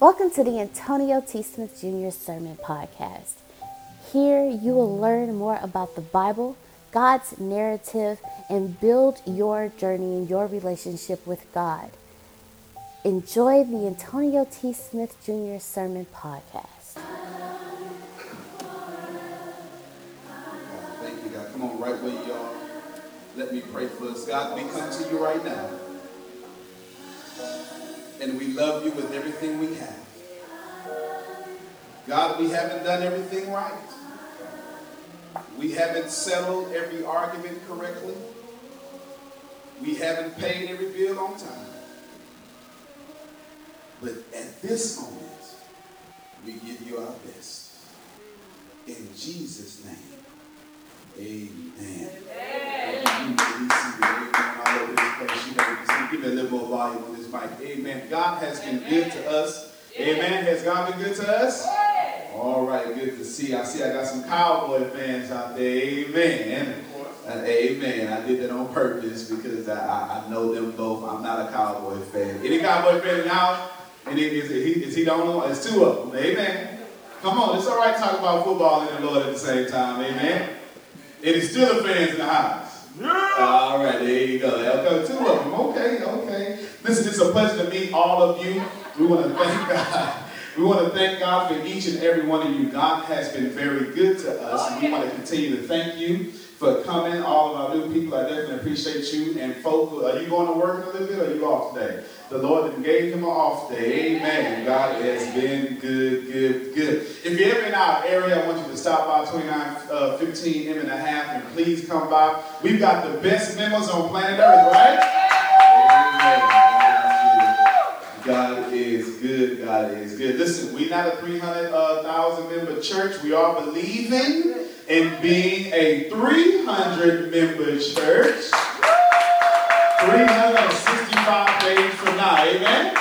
Welcome to the Antonio T. Smith Jr. Sermon Podcast. Here you will learn more about the Bible, God's narrative, and build your journey and your relationship with God. Enjoy the Antonio T. Smith Jr. Sermon Podcast. Thank you, God. Come on, right where you are. Let me pray for us. God, we come to you right now. And we love you with everything we have. God, we haven't done everything right. We haven't settled every argument correctly. We haven't paid every bill on time. But at this moment, we give you our best. In Jesus' name. Amen. Amen. All little more volume on this mic. Amen. God has been good to us. Amen. Has God been good to us? All right, good to see. I see I got some cowboy fans out there. Amen. Uh, amen. I did that on purpose because I, I, know them both. I'm not a cowboy fan. Any cowboy fan in the house? And is, he, is he the only one? It's two of them. Amen. Come on, it's all right to talk about football and the Lord at the same time. Amen. And It is still the fans in the house. Yeah. All right, there you go. Okay, two of them. Okay, okay. Listen, it's a pleasure to meet all of you. We want to thank God. We want to thank God for each and every one of you. God has been very good to us, and we want to continue to thank you for coming. All of our new people, I definitely appreciate you. And folk, are you going to work a little bit, or are you off today? The Lord gave him an off day. Amen. God has been good, good, good. If you're ever in our area, I want you to stop by 2915 uh, M and a half, and please come by. We've got the best members on planet Earth, right? Amen. God is good. God is good. Listen, we're not a 300,000 member church. We are believing in being a 300 member church. 365 days from now. Amen?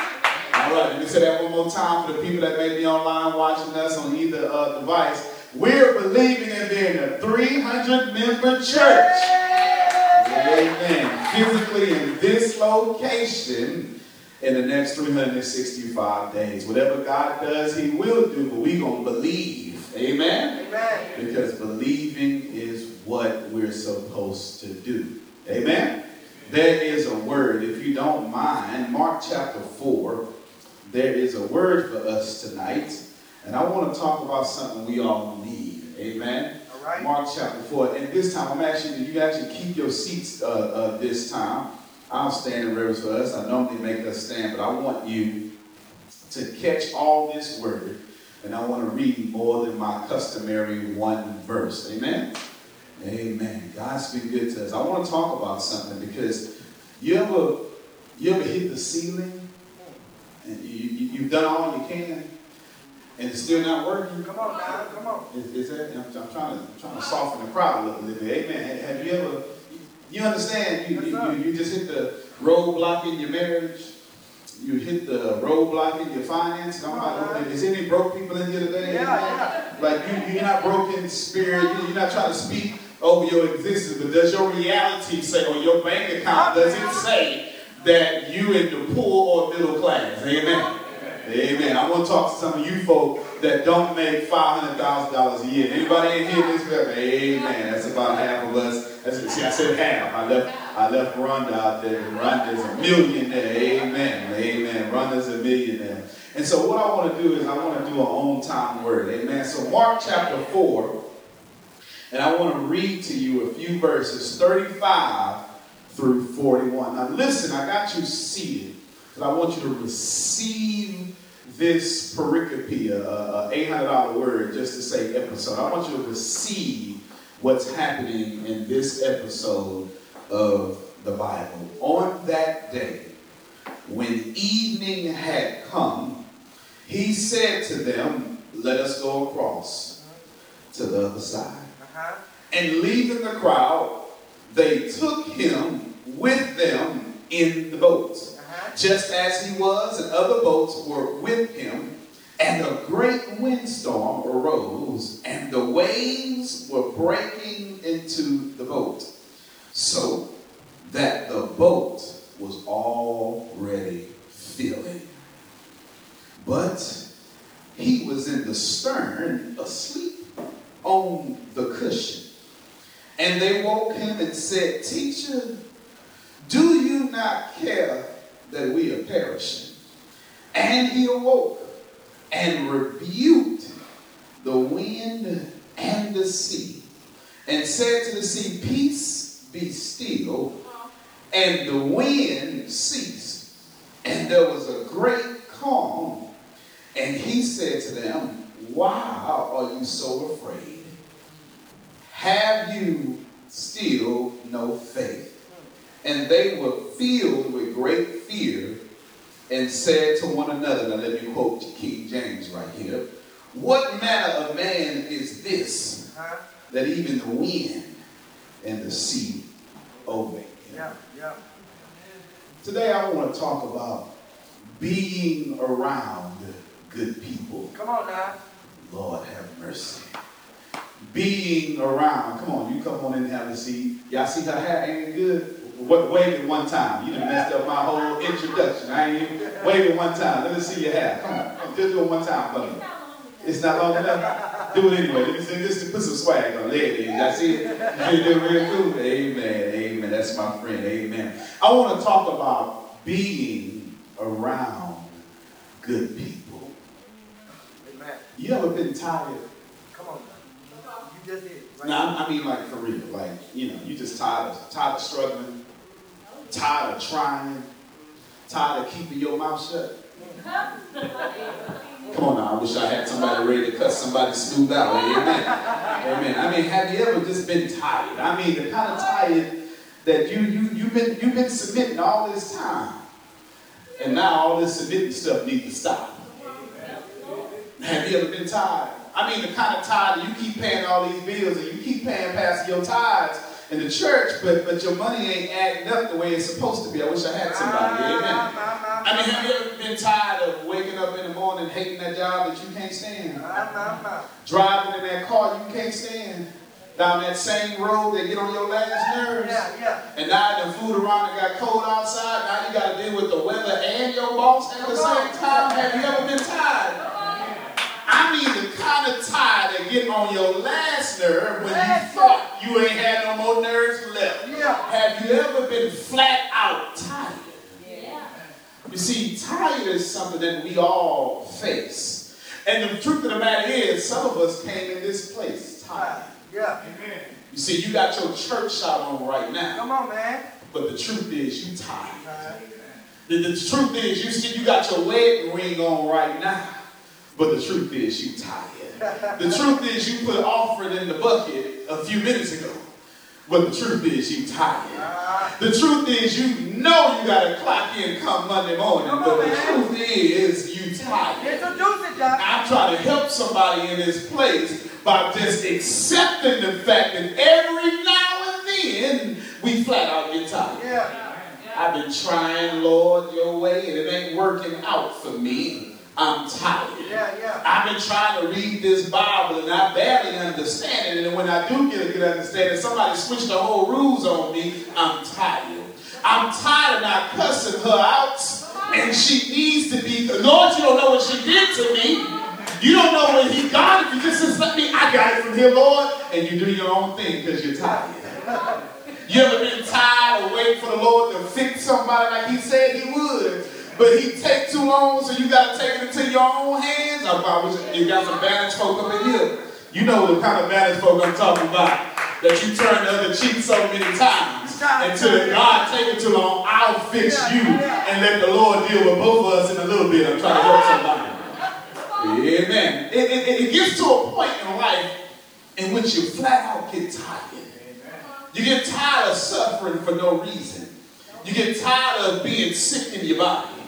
All right, let me say that one more time for the people that may be online watching us on either uh, device. We're believing in being a 300 member church. Amen. Physically in this location in the next 365 days. Whatever God does, He will do, but we're going to believe. Amen? Amen? Because believing is what we're supposed to do. Amen? There is a word, if you don't mind, Mark chapter 4, there is a word for us tonight. And I want to talk about something we all need. Amen? All right. Mark chapter 4. And this time, I'm actually, you actually keep your seats uh, uh, this time. I'll stand in reverence for us. I normally make us stand, but I want you to catch all this word, and I want to read more than my customary one verse. Amen? Amen. God's been good to us. I want to talk about something because you ever you ever hit the ceiling and you, you, have done all you can and it's still not working? Come on come on. Is, is that, I'm, I'm, trying to, I'm trying to soften the crowd a little bit. Amen. Have you ever you understand? You, you, you, just hit the roadblock in your marriage. You hit the roadblock in your finances. Uh-huh. Is any broke people in here today? Yeah, yeah. Like you, you're not broken spirit. You're not trying to speak over your existence, but does your reality say, or your bank account, does it say that you in the poor or middle class? Amen. Amen. I want to talk to some of you folk that don't make $500,000 a year. Anybody in here this? Amen. That's about half of us. That's, see, I said half. I left, I left Rhonda out there. Rhonda's a millionaire. Amen. Amen. Rhonda's a millionaire. And so what I want to do is I want to do an on-time word. Amen. So Mark chapter 4, and I want to read to you a few verses, 35 through 41. Now listen, I got you seated because I want you to receive this pericope, uh, uh, a, $800 word just to say episode. I want you to receive what's happening in this episode of the Bible. On that day, when evening had come, he said to them, Let us go across to the other side. Uh-huh. And leaving the crowd, they took him with them in the boat just as he was, and other boats were with him. And a great windstorm arose, and the waves were breaking into the boat, so that the boat was already filling. But he was in the stern asleep on the cushion. And they woke him and said, Teacher, do you not care that we are perishing? And he awoke and rebuked the wind and the sea and said to the sea, Peace be still. And the wind ceased. And there was a great calm. And he said to them, Why are you so afraid? Have you still no faith? And they were filled with great fear and said to one another, now let me quote King James right here, what manner of man is this that even the wind and the sea obey him? Yeah, yeah. Today I want to talk about being around good people. Come on now. Lord have mercy. Being around. Come on, you come on in and have a seat. Y'all see her hair ain't good? What, wave it one time. You done messed up my whole introduction. I ain't even wave it one time. Let me see your hair. Come on. Just do it one time for me. It's not long enough. Do it anyway. Let me see. Just put some swag on. It. Y'all see it? You do real cool. Amen. Amen. That's my friend. Amen. I want to talk about being around good people. Amen. You ever been tired? Come on. You just did. Right? No, I mean like for real. Like, you know, you just tired of, tired of struggling, tired of trying, tired of keeping your mouth shut. Come on now, I wish I had somebody ready to cut somebody smooth out. Amen. Amen. I mean, have you ever just been tired? I mean, the kind of tired that you you you've been you've been submitting all this time. And now all this submitting stuff needs to stop. Have you ever been tired? I mean, the kind of tired that you keep paying all these bills and you keep paying past your tithes in the church, but but your money ain't adding up the way it's supposed to be. I wish I had somebody. Amen. I mean, have you ever been tired of waking up in the morning hating that job that you can't stand? Driving in that car you can't stand? Down that same road that get on your last nerves? Yeah, yeah. And now the food around it got cold outside. Now you got to deal with the weather and your boss at the same time. Have you ever been tired? I mean the kind of tired that get on your last nerve when you thought you ain't had no more nerves left. Yeah. Have you ever been flat out tired? Yeah. You see, tired is something that we all face. And the truth of the matter is, some of us came in this place tired. Yeah. Amen. You see, you got your church shot on right now. Come on, man. But the truth is, you tired. The, the truth is, you see, you got your wedding ring on right now. But the truth is, you tired. The truth is, you put offering in the bucket a few minutes ago. But the truth is, you tired. The truth is, you know you got to clock in come Monday morning. But the man. truth is, you tired. It, I'm trying to help somebody in this place by just accepting the fact that every now and then we flat out get tired. Yeah. I've been trying, Lord, your way, and it ain't working out for me. I'm tired. Yeah, yeah. I've been trying to read this Bible and I barely understand it. And when I do get a good understanding, somebody switched the whole rules on me. I'm tired. I'm tired of not cussing her out. And she needs to be, Lord, you don't know what she did to me. You don't know what he got. If you just, just let me, I got it from here, Lord. And you do your own thing because you're tired. You ever been tired of waiting for the Lord to fix somebody like he said he would? But he take too long, so you got to take it into your own hands. I probably wish you got some Spanish folk up in here. You know the kind of Spanish folk I'm talking about. That you turn the other cheek so many times. Until God take it too long, I'll fix you and let the Lord deal with both of us in a little bit. I'm trying to help somebody. Amen. It, it, it gets to a point in life in which you flat out get tired. You get tired of suffering for no reason. You get tired of being sick in your body.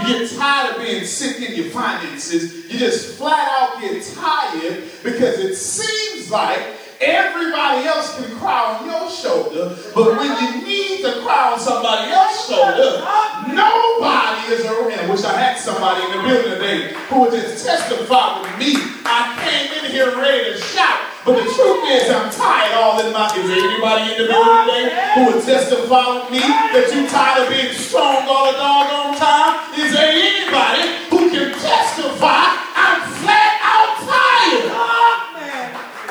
You get tired of being sick in your finances. You just flat out get tired because it seems like everybody else can cry on your shoulder, but when you need to cry on somebody else's shoulder, nobody is around. I wish I had somebody in the building today who would just testify with me. I came in here ready to shout. But the truth is, I'm tired all in my. Is there anybody in the building today who would testify with me that you tired of being strong all the doggone time? Is there anybody who can testify? I'm flat out tired.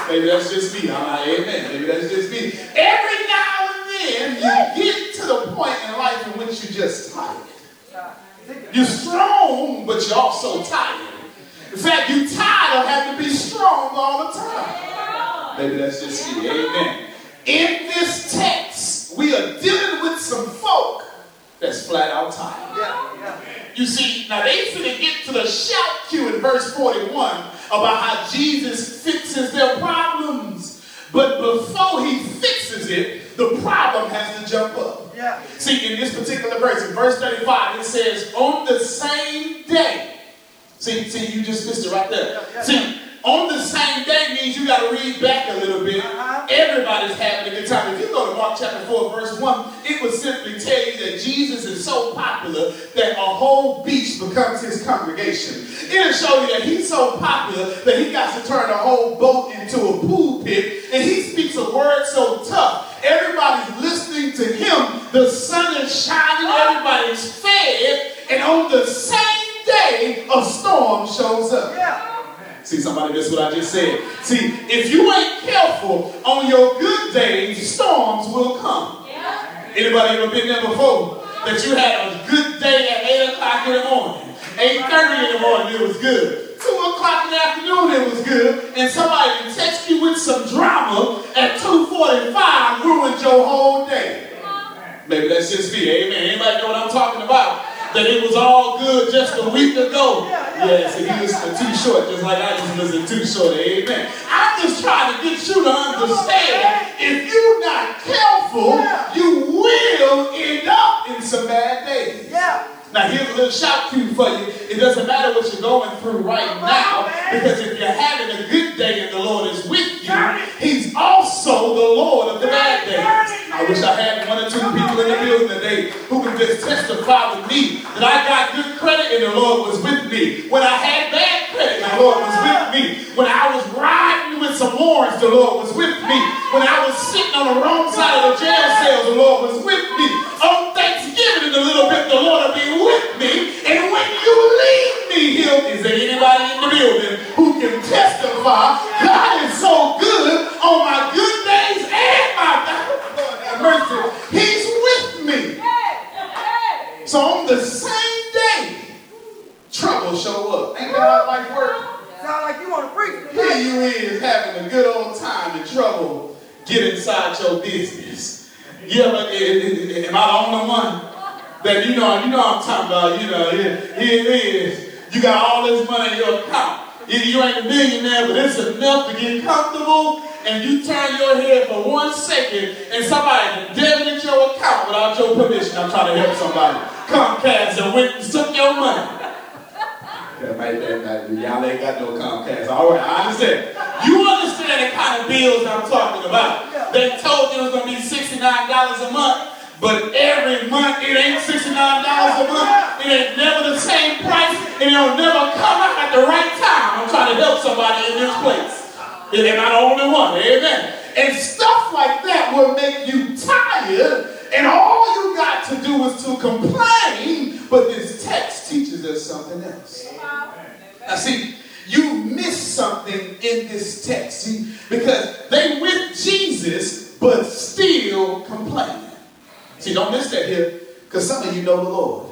Maybe that's just me. I'm not amen. Maybe that's just me. Every now and then, you get to the point in life in which you're just tired. You're strong, but you're also tired. In fact, you're tired of having to be strong all the time. Maybe that's just me. Amen. In this text, we are dealing with some folk that's flat out tired. Yeah, yeah. You see, now they finna get to the shout cue in verse 41 about how Jesus fixes their problems. But before he fixes it, the problem has to jump up. Yeah. See, in this particular verse, in verse 35, it says, on the same day. See, see, you just missed it right there. Yeah, yeah, see, on the same day means you got to read back a little bit. Uh-huh. Everybody's having a good time. If you go to Mark chapter 4, verse 1, it would simply tell you that Jesus is so popular that a whole beach becomes his congregation. It'll show you that he's so popular that he got to turn a whole boat into a pulpit, and he speaks a word so tough. Everybody's listening to him. The sun is shining, everybody's fed, and on the same day, a storm shows up. Yeah. See, somebody missed what I just said. See, if you ain't careful, on your good days, storms will come. Yeah. Anybody ever been there before? That you had a good day at 8 o'clock in the morning. 8.30 in the morning, it was good. 2 o'clock in the afternoon, it was good. And somebody text you with some drama at 2.45, ruined your whole day. Maybe that's just me. Amen. Anybody know what I'm talking about? That it was all good just a week ago. Yes, if you listen to too short, just like I just listened to too short. Amen. I'm just trying to get you to understand if you're not careful, you will end up in some bad days. Yeah. Now here's a little shout cue for you. It doesn't matter what you're going through right now, because if you're having a good day and the Lord is with you, He's also the Lord of the bad days. I wish I had one or two people in the building today who could just testify with me that I got good credit and the Lord was with me. When I had bad credit, the Lord was with me. When I was riding with some orange, the Lord was with me. When I was sitting on the wrong side of the jail cell, the Lord was with me. Thanksgiving in a little bit, the Lord will be with me. And when you leave me here, is there anybody in the building who can testify God is so good on my good days and my Lord have mercy. He's with me. So on the same day, trouble show up. Ain't that how life work? Sound like you want to preach Here you is having a good old time and trouble get inside your business. You ever, eh, eh, eh, am I the only one? That you know, you know I'm talking about, you know, here, it is. You got all this money in your account. Either you ain't a millionaire, but it's enough to get comfortable, and you turn your head for one second, and somebody debited your account without your permission. I'm trying to help somebody. Comcast and went and took your money. That might, that might, y'all ain't got no Comcast. All right, I understand. You understand the kind of bills I'm talking about. They told you it was going to be $69 a month, but every month it ain't $69 a month. It ain't never the same price, and it'll never come out at the right time. I'm trying to help somebody in this place. And am I the only one? Amen. And stuff like that will make you tired, and all you got to do is to complain, but this text teaches us something else. Now, see, you missed something in this text. See, because they with Jesus, but still complaining. See, don't miss that here, because some of you know the Lord.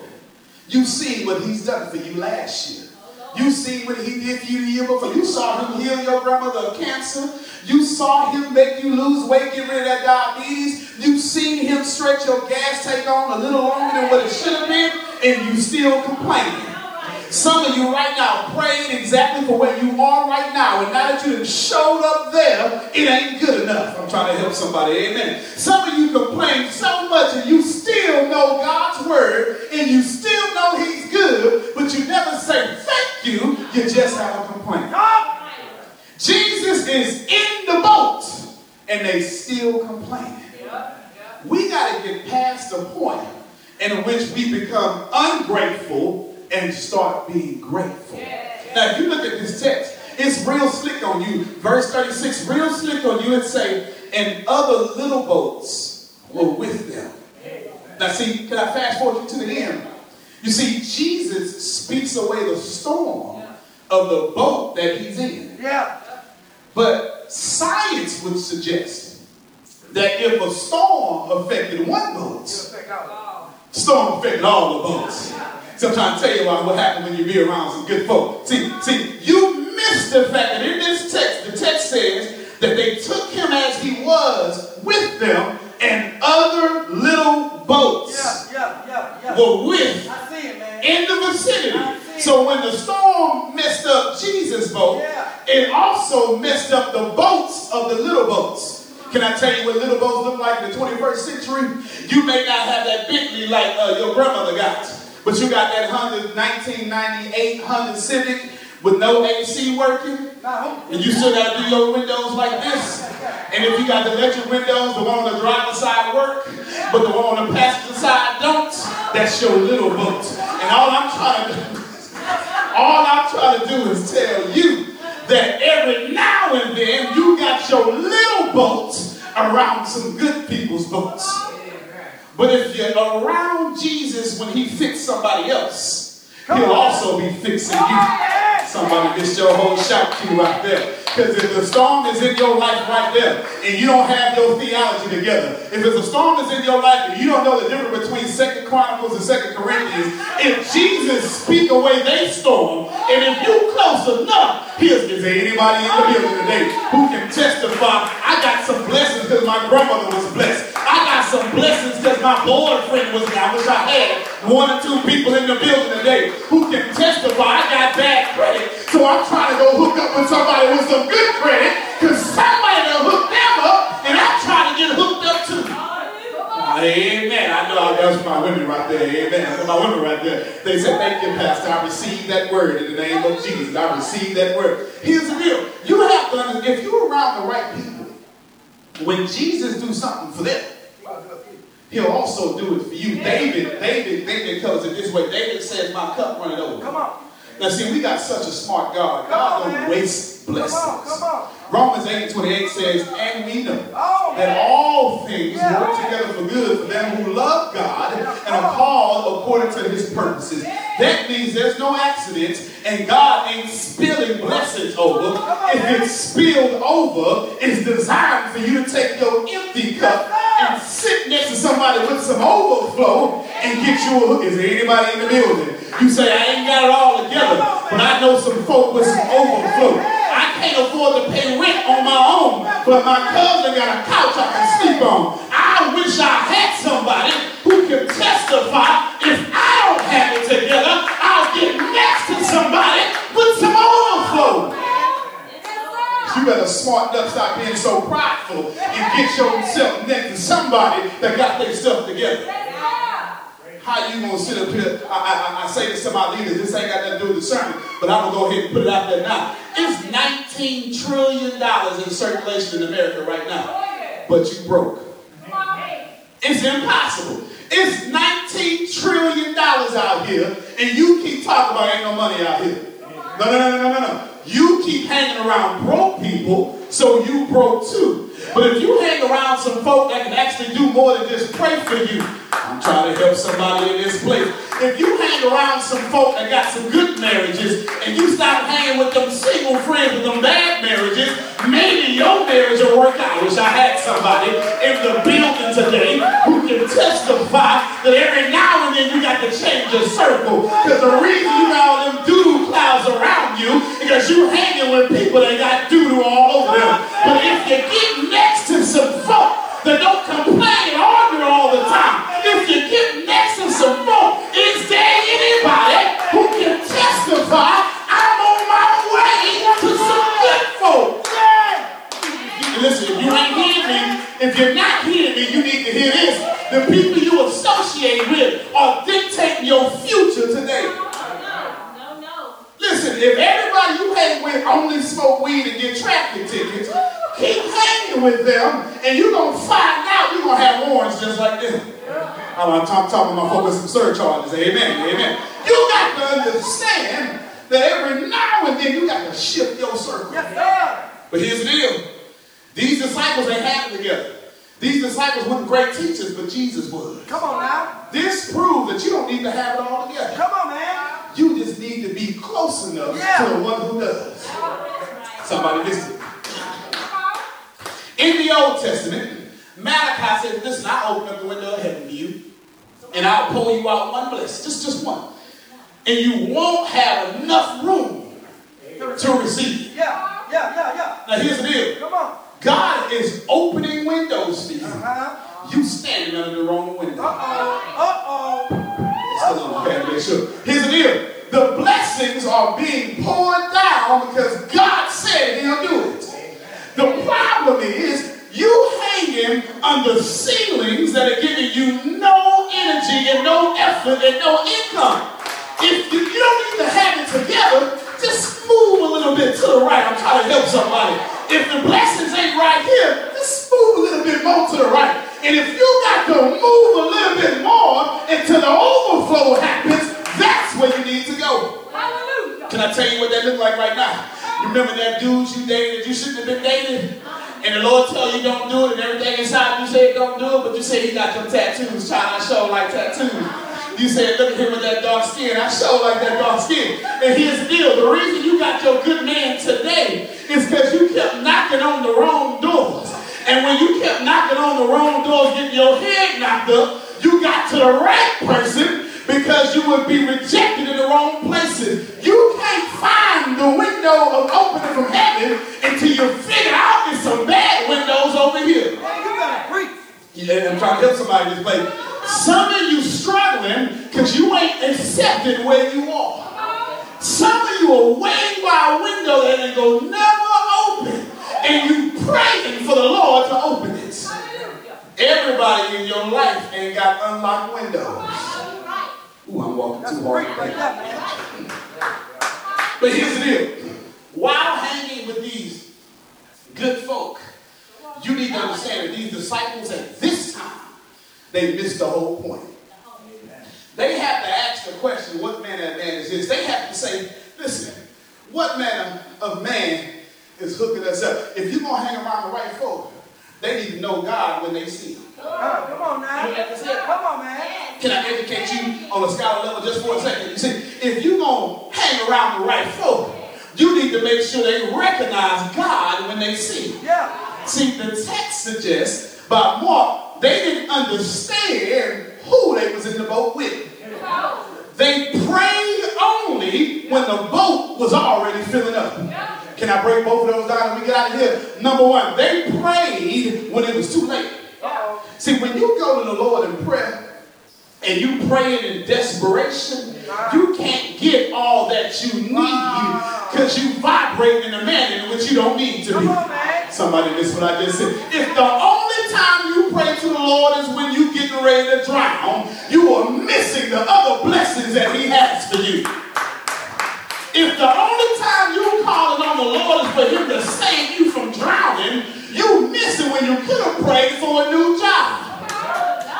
You've seen what He's done for you last year. You see what He did for you the year before. You saw Him heal your grandmother of cancer. You saw Him make you lose weight, get rid of that diabetes. You've seen Him stretch your gas tank on a little longer than what it should have been, and you still complaining. Some of you right now praying exactly for where you are right now, and now that you showed up there, it ain't good enough. I'm trying to help somebody, amen. Some of you complain so much, and you still know God's word, and you still know He's good, but you never say thank you, you just have a complaint. Jesus is in the boat, and they still complaining. We got to get past the point in which we become ungrateful and start being grateful. Now, if you look at this text, it's real slick on you. Verse 36, real slick on you. and say, and other little boats were with them. Now, see, can I fast forward you to the end? You see, Jesus speaks away the storm of the boat that he's in. Yeah. But science would suggest that if a storm affected one boat, You'll take out. storm affected all the boats. So I'm trying to tell you about what happened when you be around some good folk. See, see, you missed the fact that in this text, the text says that they took him as he was with them and other little boats Yeah, yeah, yeah, yeah. were with I see it, man. in the vicinity. I. So when the storm messed up Jesus' boat, it also messed up the boats of the little boats. Can I tell you what little boats look like in the 21st century? You may not have that Bentley like uh, your grandmother got, but you got that Honda 1998 Honda Civic with no AC working. And you still gotta do your windows like this. And if you got the electric windows, the one on the driver's side work, but the one on the passenger side don't, that's your little boat. And all I'm trying to do, all I'm trying to do is tell you that every now and then you got your little boat around some good people's boats. But if you're around Jesus when he fixed somebody else, he'll also be fixing you. Somebody missed your whole shout cue right there. Because if the storm is in your life right there and you don't have your theology together, if there's a storm is in your life and you don't know the difference between Second Chronicles and Second Corinthians, if Jesus speak away they storm, and if you close enough, here's is there anybody in the building today who can testify, I got some blessings because my grandmother was blessed. I got some blessings because my boyfriend was. I wish I had one or two people in the building today who can testify. I got bad credit, so I'm trying to go hook up with somebody with some good credit because somebody done hooked them up, and I'm trying to get hooked up too. Amen. I know that's my women right there. Amen. That's my women right there. They said, Thank you, Pastor. I received that word in the name of Jesus. I received that word. Here's the deal. You have to understand, if you're around the right people, when Jesus do something for them, He'll also do it for you. David, David, David tells it this way. David says, My cup running over. Come on. Now, see, we got such a smart God. God on, don't man. waste Come blessings. on, come on. Romans 8 28 says, And we know Oh, that all things work together for good for them who love God and are called according to his purposes. That means there's no accidents and God ain't spilling blessings over. If it's spilled over, it's designed for you to take your empty cup and sit next to somebody with some overflow and get you a hook. Is there anybody in the building? You say, I ain't got it all together, but I know some folk with some overflow. I can't afford to pay rent on my own, but my cousin got a couch I can sleep on. I wish I had somebody who can testify if I don't have it together, I'll get next to somebody with some overflow. You better smarten up, stop being so prideful, and get yourself next to somebody that got their stuff together. How you gonna sit up here? I, I, I say this to my leaders. This ain't got nothing to do with the sermon, but I'm gonna go ahead and put it out there now. It's 19 trillion dollars in circulation in America right now, but you broke. It's impossible. It's 19 trillion dollars out here, and you keep talking about ain't no money out here. No, no, no, no, no, no. You keep hanging around broke people, so you broke too. But if you hang around some folk that can actually do more than just pray for you, I'm trying to help somebody in this place. If you hang around some folk that got some good marriages, and you stop hanging with them single friends with them bad marriages, maybe your marriage will work out. I wish I had somebody in the building today who can testify that every now and then you got to change your circle. Because the reason you got all them doo-doo clouds around you is because you hanging with people that got all over them. But if you get next to some folk that don't complain and argue all the time, if you get next to some folk, is there anybody who can testify I'm on my way to some good folk? Listen, if you ain't hearing me, if you're not hearing me, you need to hear this. The people you associate with are dictating your future today. Listen, if everybody you hang with only smoke weed and get traffic tickets, keep hanging with them, and you're gonna find out you're gonna have warrants just like them. I'm talking, talking about folks with some surcharges. Amen. Amen. You got to understand that every now and then you got to shift your circle. Yes, sir. But here's the deal. These disciples ain't had it together. These disciples weren't great teachers, but Jesus was. Come on now. This proves that you don't need to have it all together. Come on, man. You just need to be close enough Yeah. to the one who does. Somebody listen. In the Old Testament, Malachi said, listen, I'll open up the window of heaven to you, and I'll pour you out one blessing. Just, just one. and you won't have enough room to receive. Yeah, yeah, yeah, yeah. Now here's the deal. Come on. God is opening windows for you. Uh-huh. You standing under the wrong window. Uh-oh. Uh-oh. Still on the pad, make sure. Here's the deal. The blessings are being poured down because God said he'll do it. The problem is you hanging under ceilings that are giving you no energy and no effort and no income. If you, you don't need to have it together, just move a little bit to the right. I'm trying to help somebody. If the blessings ain't right here, just move a little bit more to the right. And if you got to move a little bit more until the overflow happens, that's where you need to go. Hallelujah. Can I tell you what that look like right now? You remember that dude you dated you shouldn't have been dating? And the Lord tell you don't do it, and everything inside you say don't do it, you say he got your tattoos, trying to show like tattoos. You said, look at him with that dark skin. I show like that dark skin. And here's the deal. The reason you got your good man today is because you kept knocking on the wrong doors. And when you kept knocking on the wrong doors, getting your head knocked up, you got to the right person because you would be rejected in the wrong places. You can't find the window of opening from heaven until you figure out there's some bad windows over here. Hey, you better I'm trying to help somebody in this place. Some of you struggling because you ain't accepted where you are. Some of you are waiting by a window that ain't gonna never open, and you praying for the Lord to open it. Everybody in your life ain't got unlocked windows. Ooh, I'm walking too hard. preach right there, man. But here's the deal. While hanging with these good folk, you need to understand that these disciples at this time, they missed the whole point. They have to ask the question, what manner of man is this? They have to say, listen, what manner of man is hooking us up? If you're going to hang around the right folk, they need to know God when they see him. Uh, come on now. You have to say it. Come on, man. Can I educate you on a scholar level just for a second? You see, if you're going to hang around the right folk, you need to make sure they recognize God when they see him. Yeah. See, the text suggests by Mark, they didn't understand who they was in the boat with. They prayed only when the boat was already filling up. Can I break both of those down and we get out of here? Number one, they prayed when it was too late. See, when you go to the Lord in prayer and you praying in desperation, you can't get all that you need because you vibrate in a manner in which you don't need to be. Somebody listen what I just said. If the only time you pray to the Lord is when you getting ready to drown, you are missing the other blessings that He has for you. If the only time you calling on the Lord is for Him to save you from drowning, you missing when you could have prayed for a new job.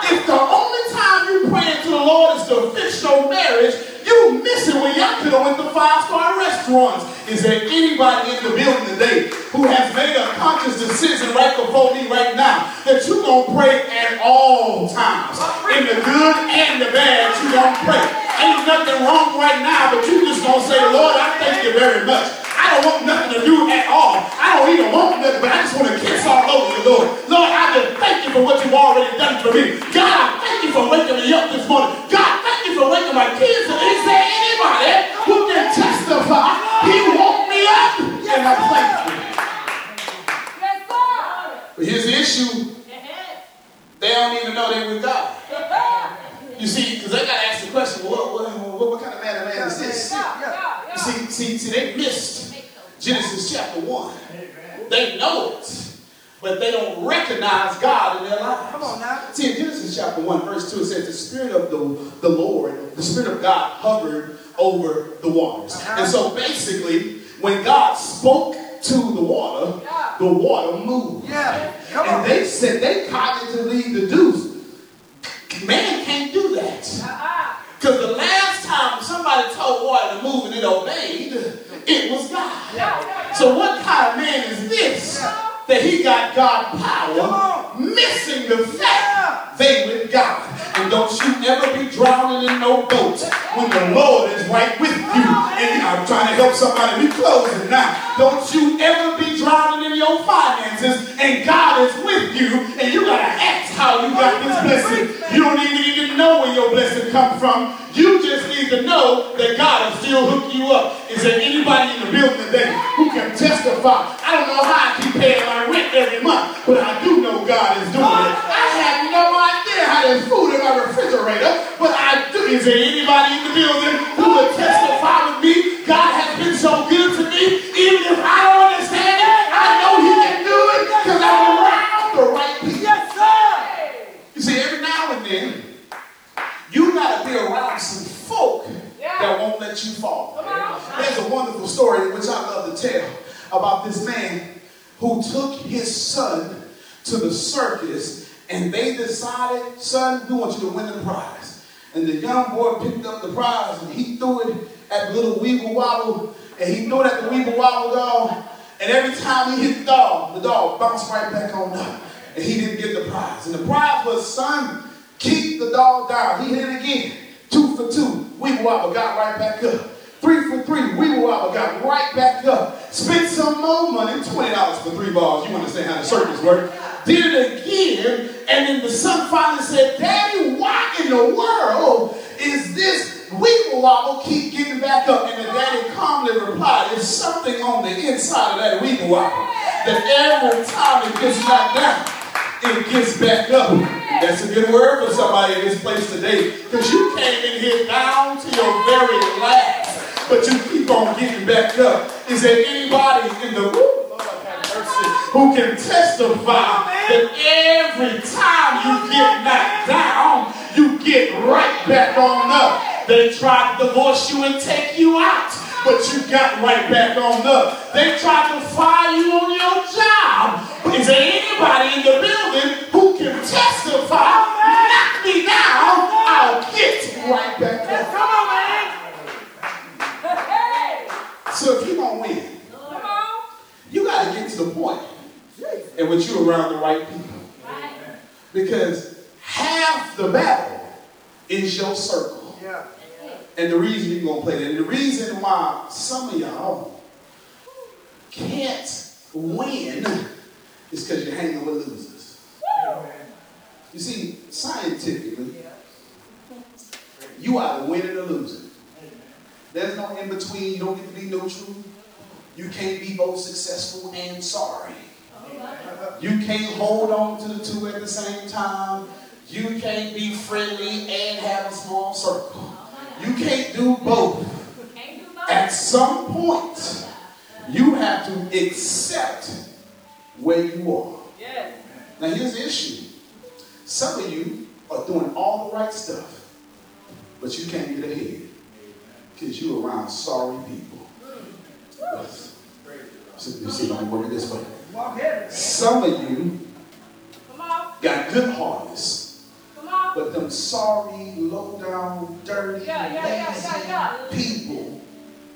If the only time you praying to the Lord is to fix your marriage, you missing when y'all could have went to five-star restaurants. Is there anybody in the building today who has made a conscious decision right before me right now that you gonna pray at all times? In the good and the bad, you gonna pray. Ain't nothing wrong right now, but you just gonna say, Lord, I thank you very much. I don't want nothing to do at all. I don't even want nothing, but I just want to kiss all over you, Lord. Lord, I just thank you for what you've already done for me. God, I thank you for waking me up this morning. God, thank you for waking my kids up. Is there anybody who can testify he woke me up and I'm thankful? Yes, sir. But here's the issue. They don't even know they with God. You see, because they got to ask the question, well, what, what, what kind of man of man is this? Yeah. See, see, see, they missed Genesis chapter 1. They know it, but they don't recognize God in their lives. Come on now. See, in Genesis chapter 1, verse 2, it says, The Spirit of the, the Lord, the Spirit of God hovered over the waters. Uh-huh. And so basically, when God spoke to the water, the water moved. Yeah. Come And on. they said they cognitively deduced, man can't do that. Because the last time somebody told water to move and it obeyed, it was God. So what kind of man is this that he got God power, missing the fact they with God? And don't you ever be drowning in no boat when the Lord is right with you. And I'm trying to help somebody. We closing now. Don't you ever be drowning in your finances and God is with you and you gotta ask how you got this blessing. You don't even even know where your blessing come from. You just need to know that God will still hook you up. Is there anybody in the building today who can testify? I don't know how I keep but I do know God is doing it. I have no idea how there's food in my refrigerator, but I do. Is there anybody in the building who would testify with me? God has been so good to me, even if I don't understand it, I know He can do it because I'm around the right people. Yes, sir. You see, every now and then, you got to be around some folk that won't let you fall. Come on. There's a wonderful story which I love to tell about this man who took his son to the circus and they decided, son, we want you to win the prize. And the young boy picked up the prize and he threw it at little weeble wobble and he threw it at the weeble wobble dog. And every time he hit the dog, the dog bounced right back on up. And he didn't get the prize. And the prize was, son, keep the dog down. He hit it again. Two for two. Weeble wobble got right back up. Three for three. we Weeble wobble got right back up. Spent some more money, $20 for three balls. You understand how the circus works. Did it again. And then the son finally said, Daddy, why in the world is this weeble wobble keep getting back up? And the daddy calmly replied, There's something on the inside of that weeble wobble that every time it gets knocked down, it gets back up. That's a good word for somebody in this place today. Because you came in here down to your very last, but you keep on getting back up. Is there anybody in the room, who can testify that every time you get knocked down, you get right back on up? They tried to divorce you and take you out but you got right back on up. They tried to fire you on your job. Is there anybody in the building who can testify, knock me down, I'll get right back up? come on, man. So if you're going to win, you got to get to the point in which you're around the right people. Right. Because half the battle is your circle. Yeah. And the reason you're going to play that, and the reason why some of y'all can't win is because you're hanging with losers. You see, scientifically, you either winning or losing. There's no in between. You don't get to be neutral. You can't be both successful and sorry. You can't hold on to the two at the same time. You can't be friendly and have a small circle. You can't do both. At some point, you have to accept where you are. Now, here's the issue. Some of you are doing all the right stuff, but you can't get ahead because you're around sorry people. Yes. So, you see, let me word it this way. Some of you got good harvests, but them sorry, low down, dirty, Yeah, yeah, lazy yeah, people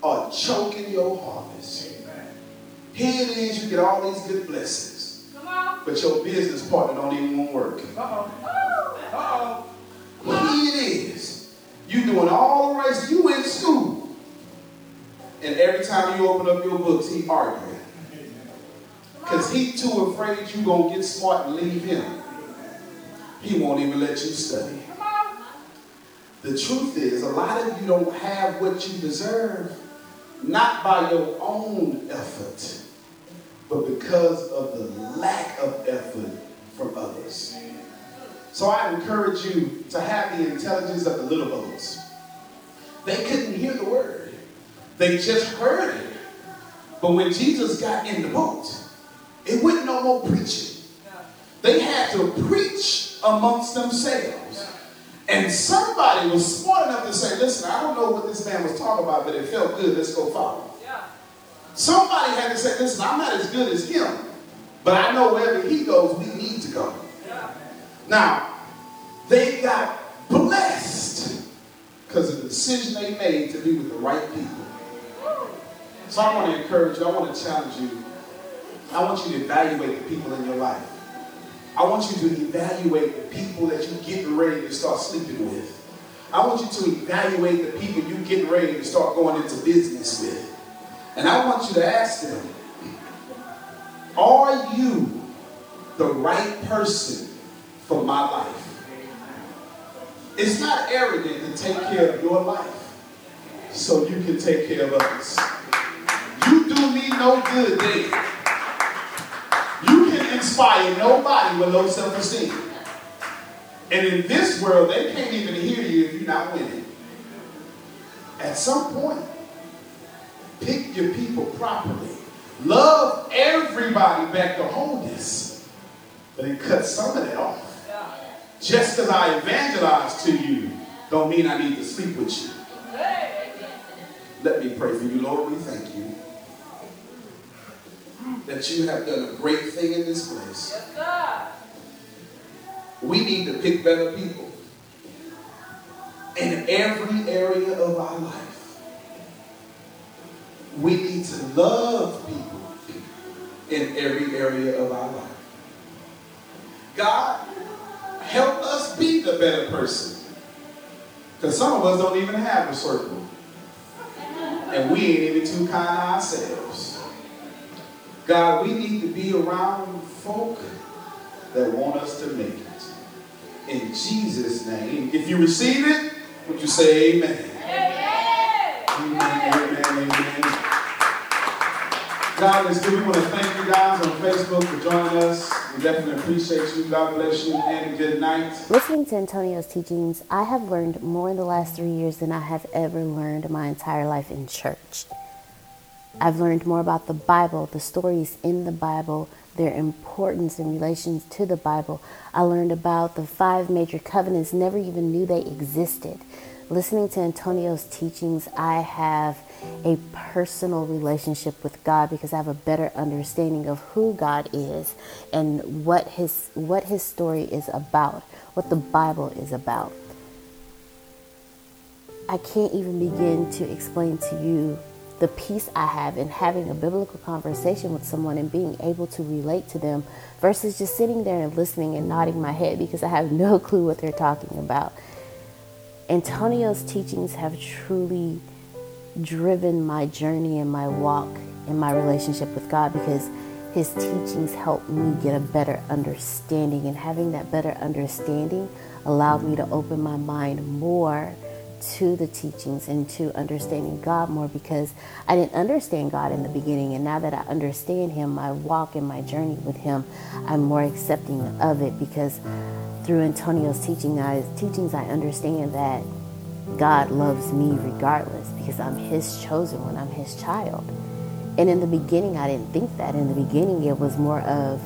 are choking your harvest. Here it is, you get all these good blessings, Come on. but your business partner don't even want to work. Uh-oh. Uh-oh. You doing all the right, you in school, and every time you open up your books, he arguing. Because he too afraid you gonna get smart and leave him. He won't even let you study. The truth is, a lot of you don't have what you deserve, not by your own effort, but because of the lack of effort from others. So I encourage you to have the intelligence of the little boats. They couldn't hear the word, they just heard it. But when Jesus got in the boat, it wasn't no more preaching. They had to preach amongst themselves. And somebody was smart enough to say, listen, I don't know what this man was talking about, but it felt good. Let's go follow. Yeah. Somebody had to say, listen, I'm not as good as him, but I know wherever he goes, we need to go. Now, they got blessed because of the decision they made to be with the right people. So I want to encourage you, I want to challenge you. I want you to evaluate the people in your life. I want you to evaluate the people that you're getting ready to start sleeping with. I want you to evaluate the people you're getting ready to start going into business with. And I want you to ask them, are you the right person for my life? It's not arrogant to take care of your life so you can take care of others. You do me no good there. You can inspire nobody with low self-esteem. And in this world, they can't even hear you if you're not winning. At some point, pick your people properly. Love everybody back to wholeness. But then cut some of that off. Just because I evangelize to you, don't mean I need to sleep with you. Let me pray for you, Lord. We thank you that you have done a great thing in this place. Yes. We need to pick better people in every area of our life. We need to love people in every area of our life. God, help us be the better person. Because some of us don't even have a circle. And we ain't even too kind to ourselves. God, we need to be around folk that want us to make it. In Jesus' name. If you receive it, would you say amen? Amen. Amen, amen, amen. God. We want to thank you guys on Facebook for joining us. We definitely appreciate you. God bless you and good night. Listening to Antonio's teachings, I have learned more in the last three years than I have ever learned my entire life in church. I've learned more about the Bible, the stories in the Bible, their importance in relation to the Bible. I learned about the five major covenants, never even knew they existed. Listening to Antonio's teachings, I have a personal relationship with God because I have a better understanding of who God is and what his what his story is about, what the Bible is about. I can't even begin to explain to you the peace I have in having a biblical conversation with someone and being able to relate to them versus just sitting there and listening and nodding my head because I have no clue what they're talking about. Antonio's teachings have truly driven my journey and my walk in my relationship with God because his teachings helped me get a better understanding. And having that better understanding allowed me to open my mind more to the teachings and to understanding God more because I didn't understand God in the beginning. And now that I understand Him, my walk and my journey with Him, I'm more accepting of it because through Antonio's teaching, I, teachings, I understand that God loves me regardless because I'm His chosen one, I'm His child. And in the beginning, I didn't think that. In the beginning, it was more of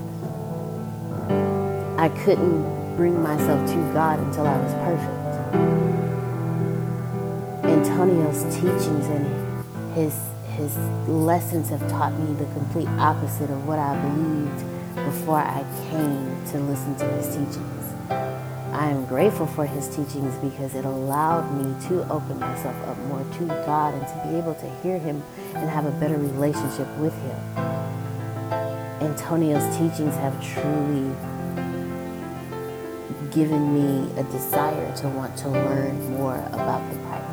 I couldn't bring myself to God until I was perfect. Antonio's teachings and his his lessons have taught me the complete opposite of what I believed before I came to listen to his teachings. I am grateful for his teachings because it allowed me to open myself up more to God and to be able to hear him and have a better relationship with him. Antonio's teachings have truly given me a desire to want to learn more about the Bible.